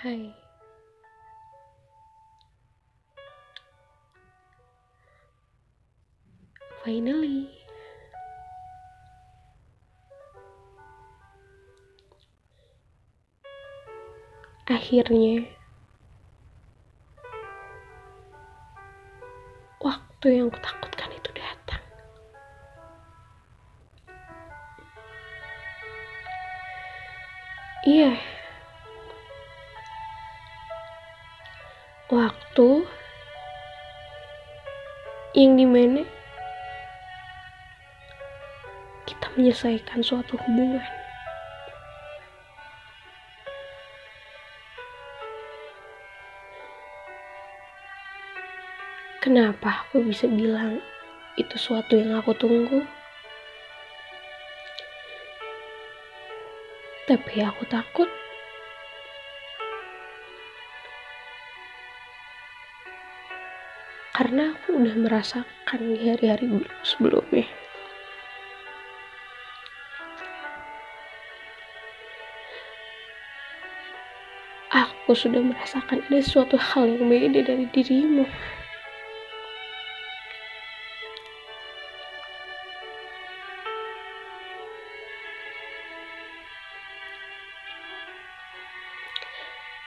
Hai. Finally. Akhirnya. Waktu yang kutakutkan itu datang. Iya. Waktu yang di mana kita menyelesaikan suatu hubungan. Kenapa aku bisa bilang itu suatu yang aku tunggu? Tapi aku takut karena aku udah merasakan di hari-hari sebelumnya. Aku sudah merasakan ada suatu hal yang beda dari dirimu.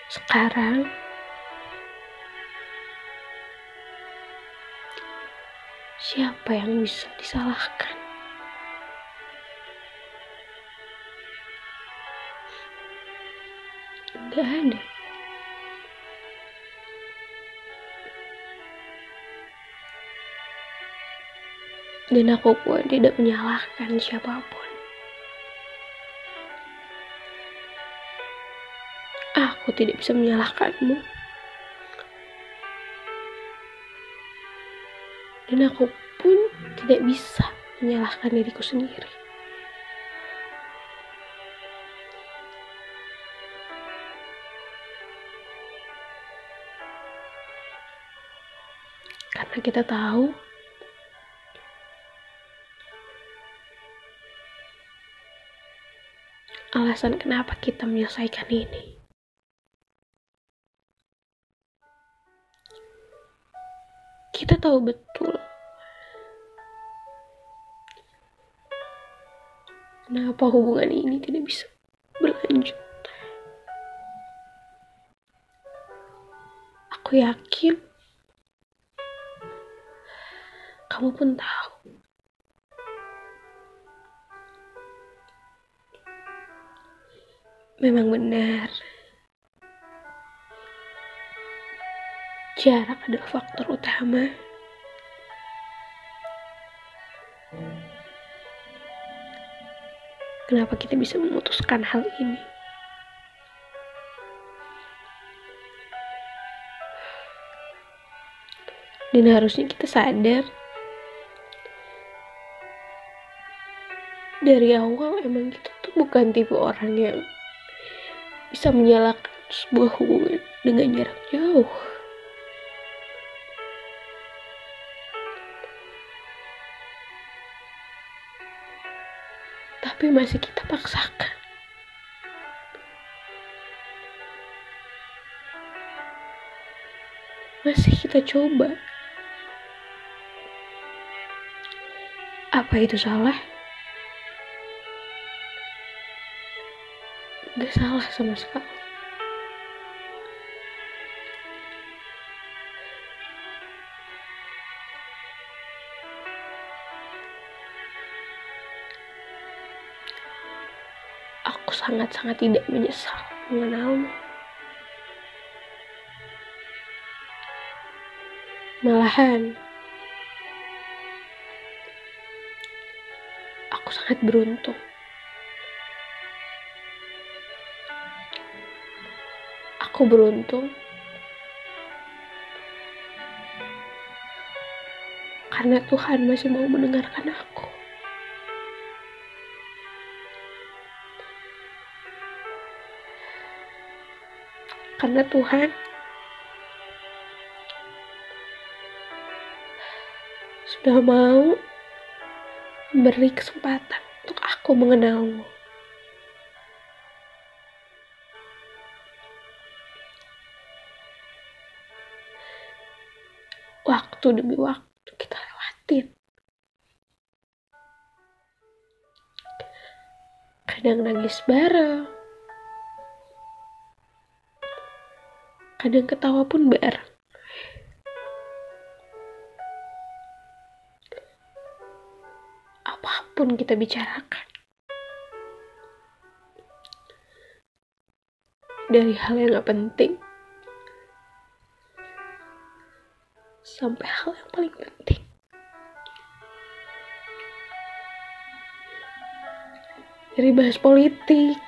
Sekarang siapa yang bisa disalahkan? Gak ada. Dan aku pun tidak menyalahkan siapa pun. Aku tidak bisa menyalahkanmu. Dan aku pun tidak bisa menyalahkan diriku sendiri. Karena kita tahu alasan kenapa kita menyelesaikan ini. Kita tahu betul kenapa hubungan ini tidak bisa berlanjut. Aku yakin kamu pun tahu. Memang benar. Jarak adalah faktor utama. Kenapa kita bisa memutuskan hal ini? Dan harusnya kita sadar dari awal emang kita tuh bukan tipe orang yang bisa menyalakan sebuah hubungan dengan jarak jauh. Tapi masih kita paksakan. Masih kita coba. Apa itu salah? Gak salah sama sekali. Sangat-sangat tidak menyesal mengenalmu. Malahan, aku sangat beruntung. Aku beruntung karena Tuhan masih mau mendengarkan aku. karena Tuhan sudah mau beri kesempatan untuk aku mengenalmu. Waktu demi waktu kita lewatin. Kadang nangis bareng, Kadang ketawa pun bareng. Apa pun kita bicarakan. Dari hal yang gak penting sampai hal yang paling penting. Dari bahas politik,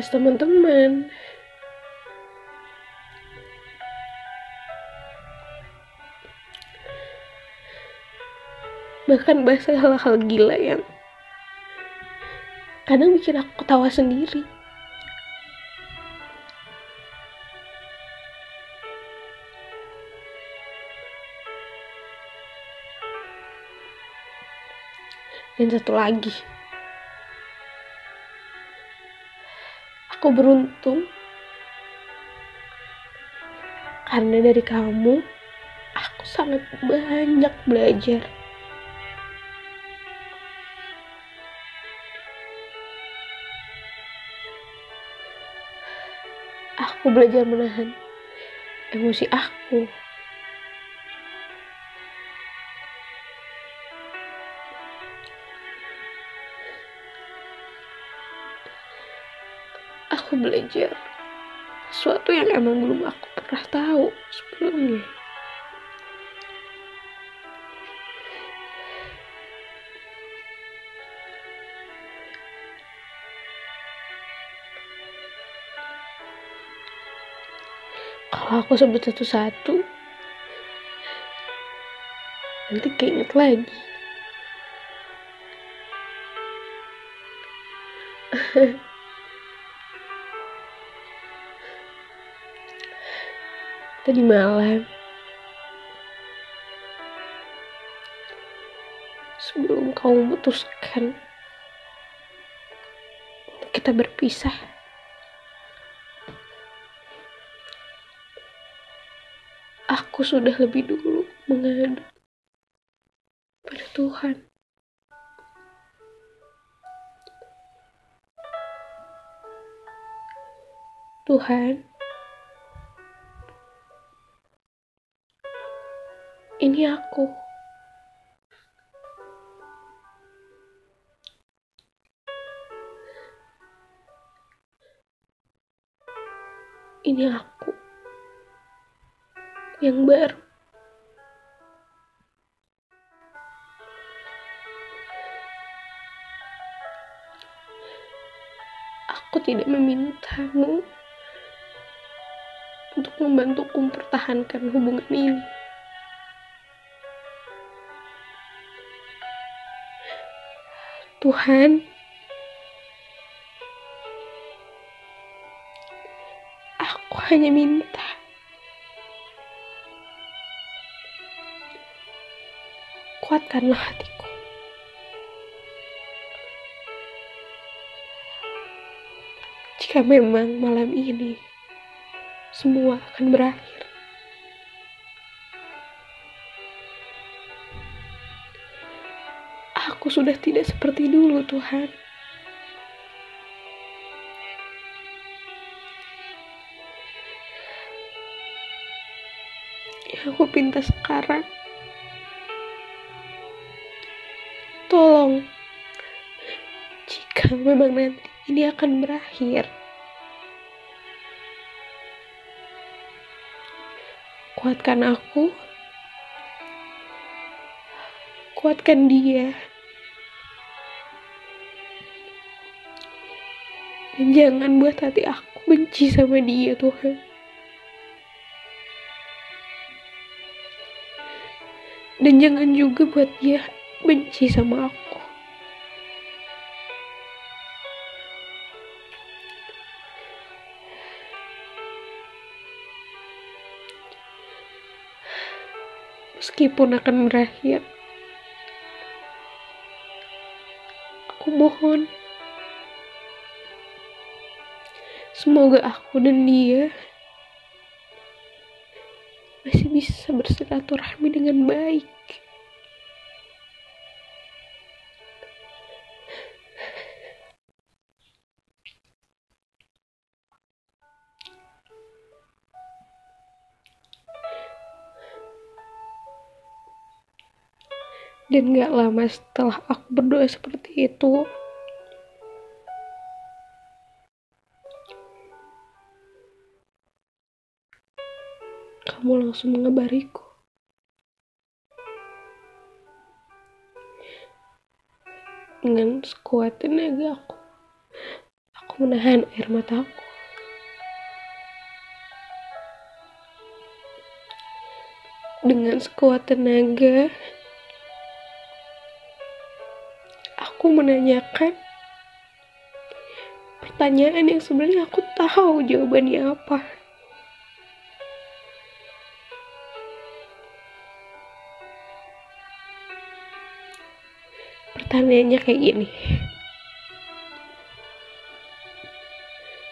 bahas teman-teman, bahkan bahas hal-hal gila yang kadang bikin aku ketawa sendiri. Dan satu lagi, aku beruntung karena dari kamu aku sangat banyak belajar. Aku belajar menahan emosi aku. Belajar sesuatu yang emang belum aku pernah tahu sebelumnya. Kalau aku sebut satu-satu, nanti keinget lagi. Tadi malam, sebelum kau memutuskan kita berpisah, aku sudah lebih dulu mengadu pada Tuhan. Tuhan, ini aku. Ini aku yang baru. Aku tidak memintamu untuk membantuku mempertahankan hubungan ini. Tuhan, aku hanya minta kuatkanlah hatiku. Jika memang malam ini semua akan berakhir. Sudah tidak seperti dulu, Tuhan. Yang aku pinta sekarang, tolong, jika memang nanti ini akan berakhir, kuatkan aku, kuatkan dia. Dan jangan buat hati aku benci sama dia, Tuhan. Dan jangan juga buat dia benci sama aku. Meskipun akan berakhir, aku mohon Semoga aku dan dia masih bisa bersilaturahmi dengan baik. Dan gak lama setelah aku berdoa seperti itu, kamu langsung mengabariku. Dengan sekuat tenaga aku, aku menahan air mataku. Dengan sekuat tenaga, aku menanyakan pertanyaan yang sebenarnya aku tahu jawabannya apa. Pertanyaannya kayak gini.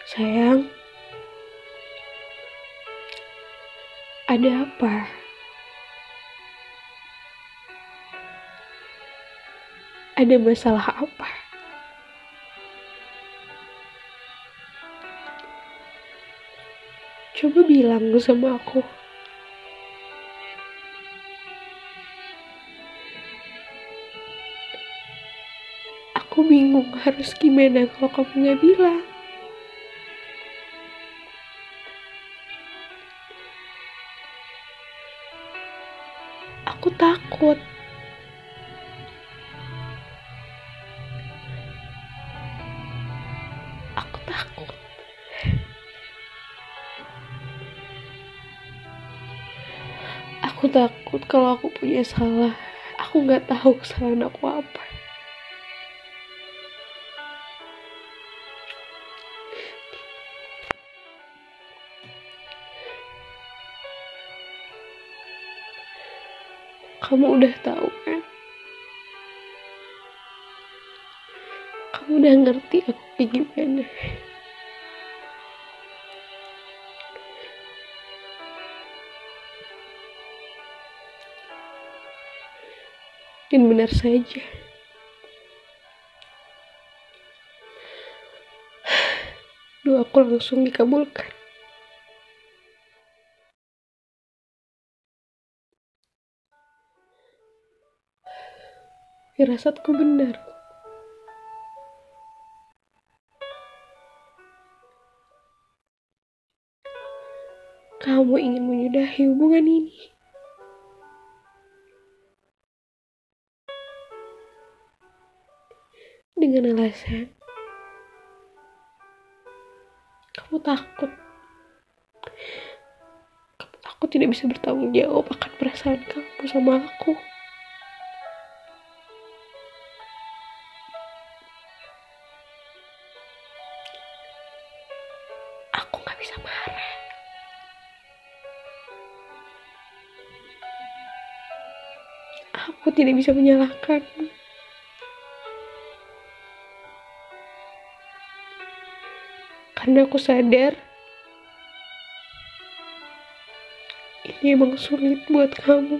Sayang, ada apa? Ada masalah apa? Coba bilang sama aku. Aku bingung harus gimana kalau kamu nggak bilang. Aku takut. Aku takut. Aku takut kalau aku punya salah. Aku nggak tahu kesalahan aku Kamu udah tahu kan? Kamu udah ngerti aku kayak gimana. Dan benar saja. Doaku langsung dikabulkan. Firasatku benar. Kamu ingin menyudahi hubungan ini. Dengan alasan kamu takut. Aku tidak bisa bertanggung jawab akan perasaan kamu sama aku. Bisa marah. Aku tidak bisa menyalahkan. Karena aku sadar ini emang sulit buat kamu.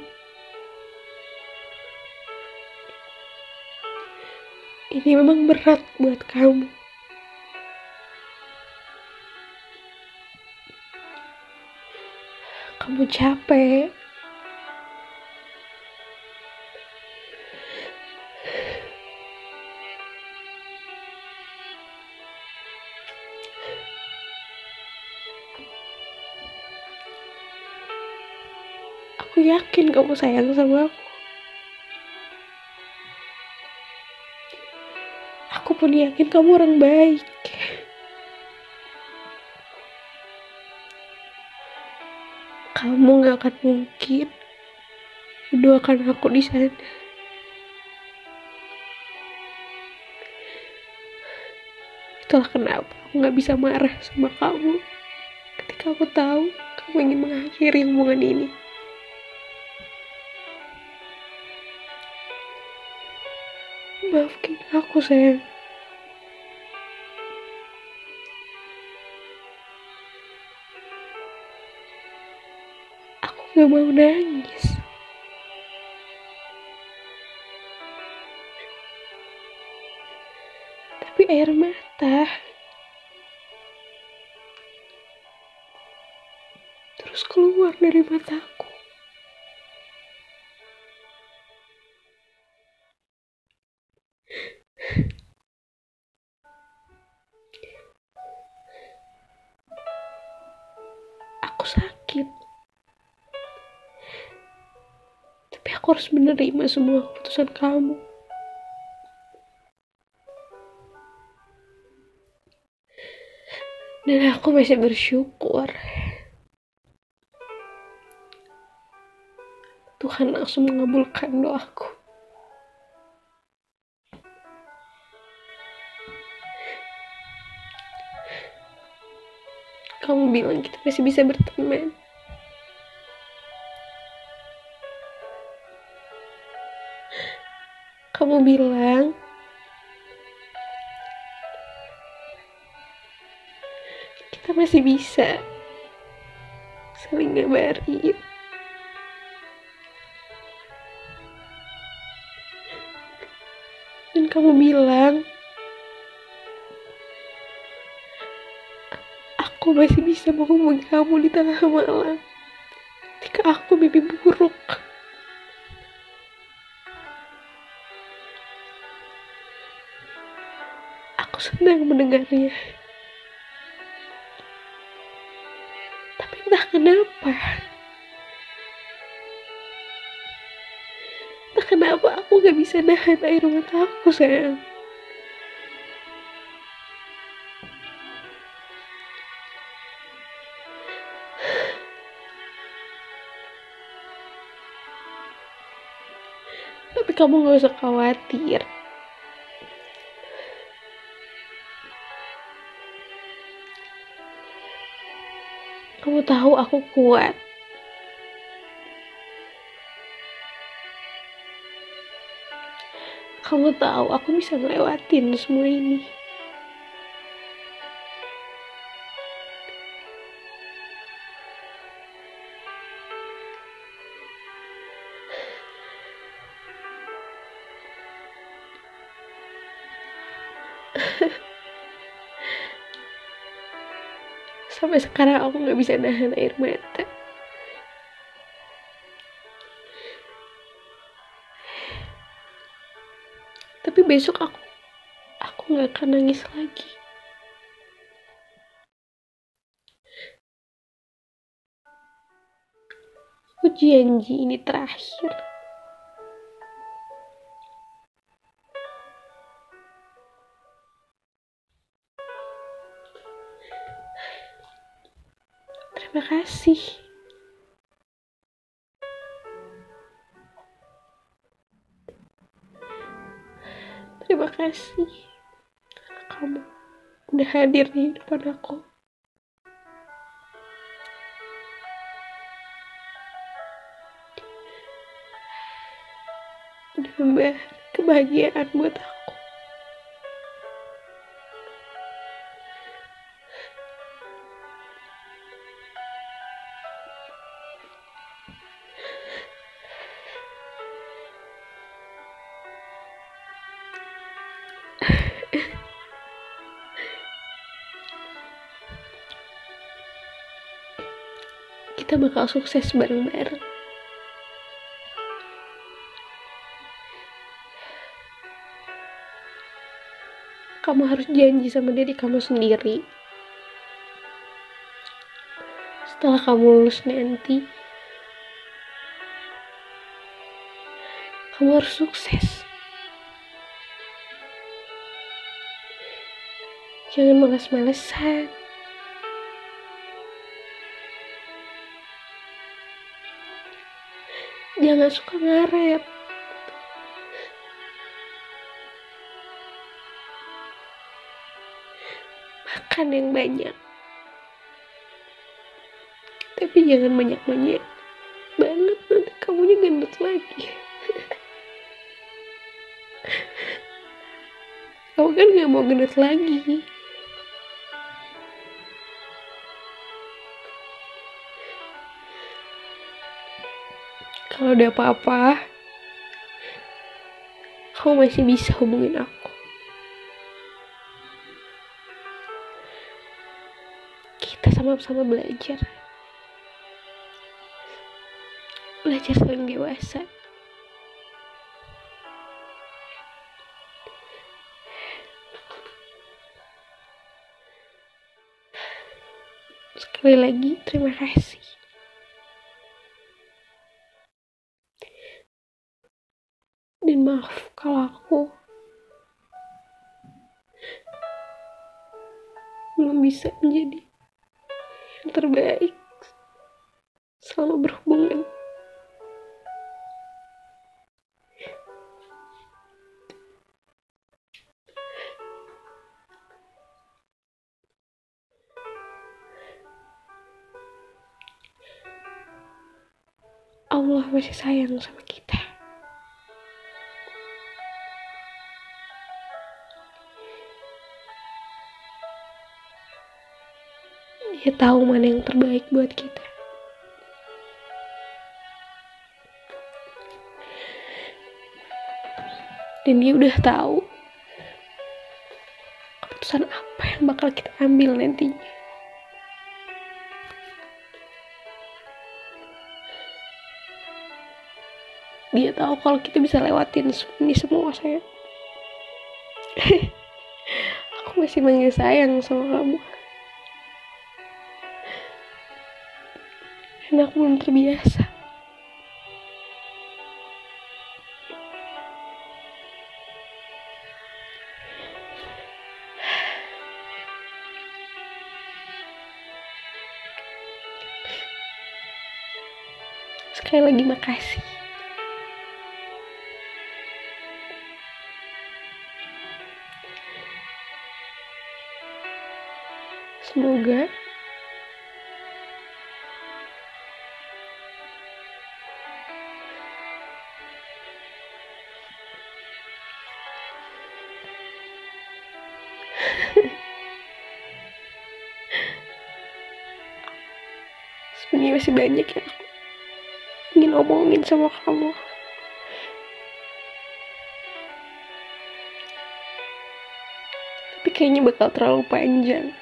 Ini memang berat buat kamu. Kamu capek. Aku yakin kamu sayang sama aku. Aku pun yakin kamu orang baik. Kamu gak akan mungkin mendoakan aku di sana. Itulah kenapa aku gak bisa marah sama kamu ketika aku tahu kamu ingin mengakhiri hubungan ini. Maafkan aku sayang. Gak mau nangis. Tapi air mata terus keluar dari mataku. Harus menerima semua keputusan kamu. Dan aku masih bersyukur. Tuhan langsung mengabulkan doaku. Kamu bilang kita masih bisa berteman. Bilang kita masih bisa saling ngabarin. Dan kamu bilang aku masih bisa menghubungi kamu di tengah malam ketika aku mimpi buruk. Aku senang mendengarnya. Tapi entah kenapa. Entah kenapa aku gak bisa nahan air mataku sayang. Tapi kamu gak usah khawatir. Tahu aku kuat. Kamu tahu aku bisa ngelewatin semua ini. Sampai sekarang aku gak bisa nahan air mata. Tapi besok aku aku gak akan nangis lagi. Aku janji ini terakhir. Kasih. Terima kasih. Kamu udah hadir di depan aku. Udah kebahagiaan buat aku. Bakal sukses bareng-bareng. Kamu harus janji sama diri kamu sendiri. Setelah kamu lulus nanti, kamu harus sukses. Jangan malas-malesan. Jangan suka ngaret. Makan yang banyak. Tapi jangan banyak-banyak. Banget nanti kamunya gendut lagi. Kamu kan gak mau gendut lagi. Kalau ada apa-apa kamu masih bisa hubungin aku. Kita sama-sama belajar. Belajar saling dewasa. Sekali lagi terima kasih dan maaf kalau aku belum bisa menjadi yang terbaik selama berhubungan Allah masih sayang sama kita. Tahu mana yang terbaik buat kita. Dan dia udah tahu keputusan apa yang bakal kita ambil nantinya. dia tahu kalau kita bisa lewatin ini semua saya aku masih manggil sayang sama kamu dan aku belum terbiasa. Sekali lagi makasih. Semoga masih banyak yang aku ingin omongin sama kamu. Tapi kayaknya bakal terlalu panjang.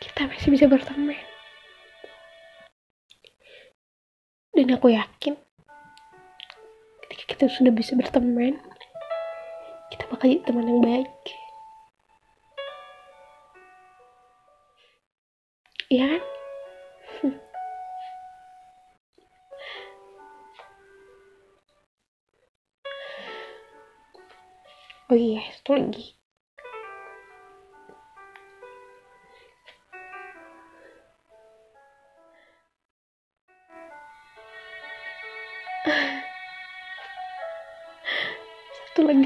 Kita masih bisa berteman. Dan aku yakin ketika kita sudah bisa berteman, kita bakal jadi teman yang baik. Iya kan? Oh iya, satu lagi.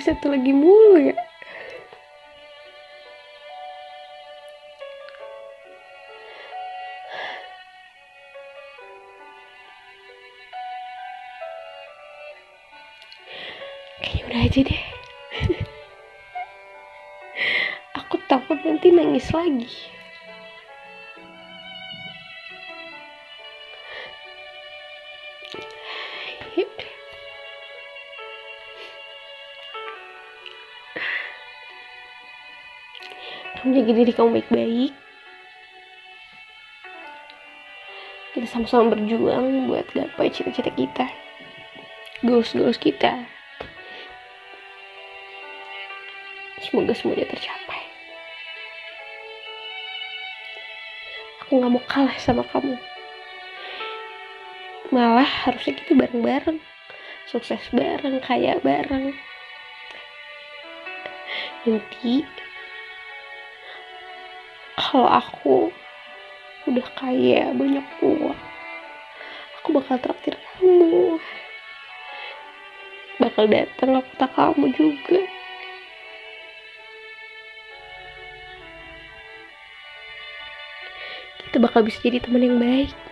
Lagi, satu lagi mulu ya. Kayaknya udah aja deh. Aku takut nanti nangis lagi. Jaga diri kamu baik-baik. Kita sama-sama berjuang buat gapai cita-cita kita. Goals-goals kita. Semoga semuanya tercapai. Aku gak mau kalah sama kamu. Malah harusnya kita bareng-bareng. Sukses bareng, kaya bareng. Nanti kalau aku udah kaya banyak uang aku bakal traktir kamu. Bakal datang ke kota kamu juga. Kita bakal bisa jadi teman yang baik.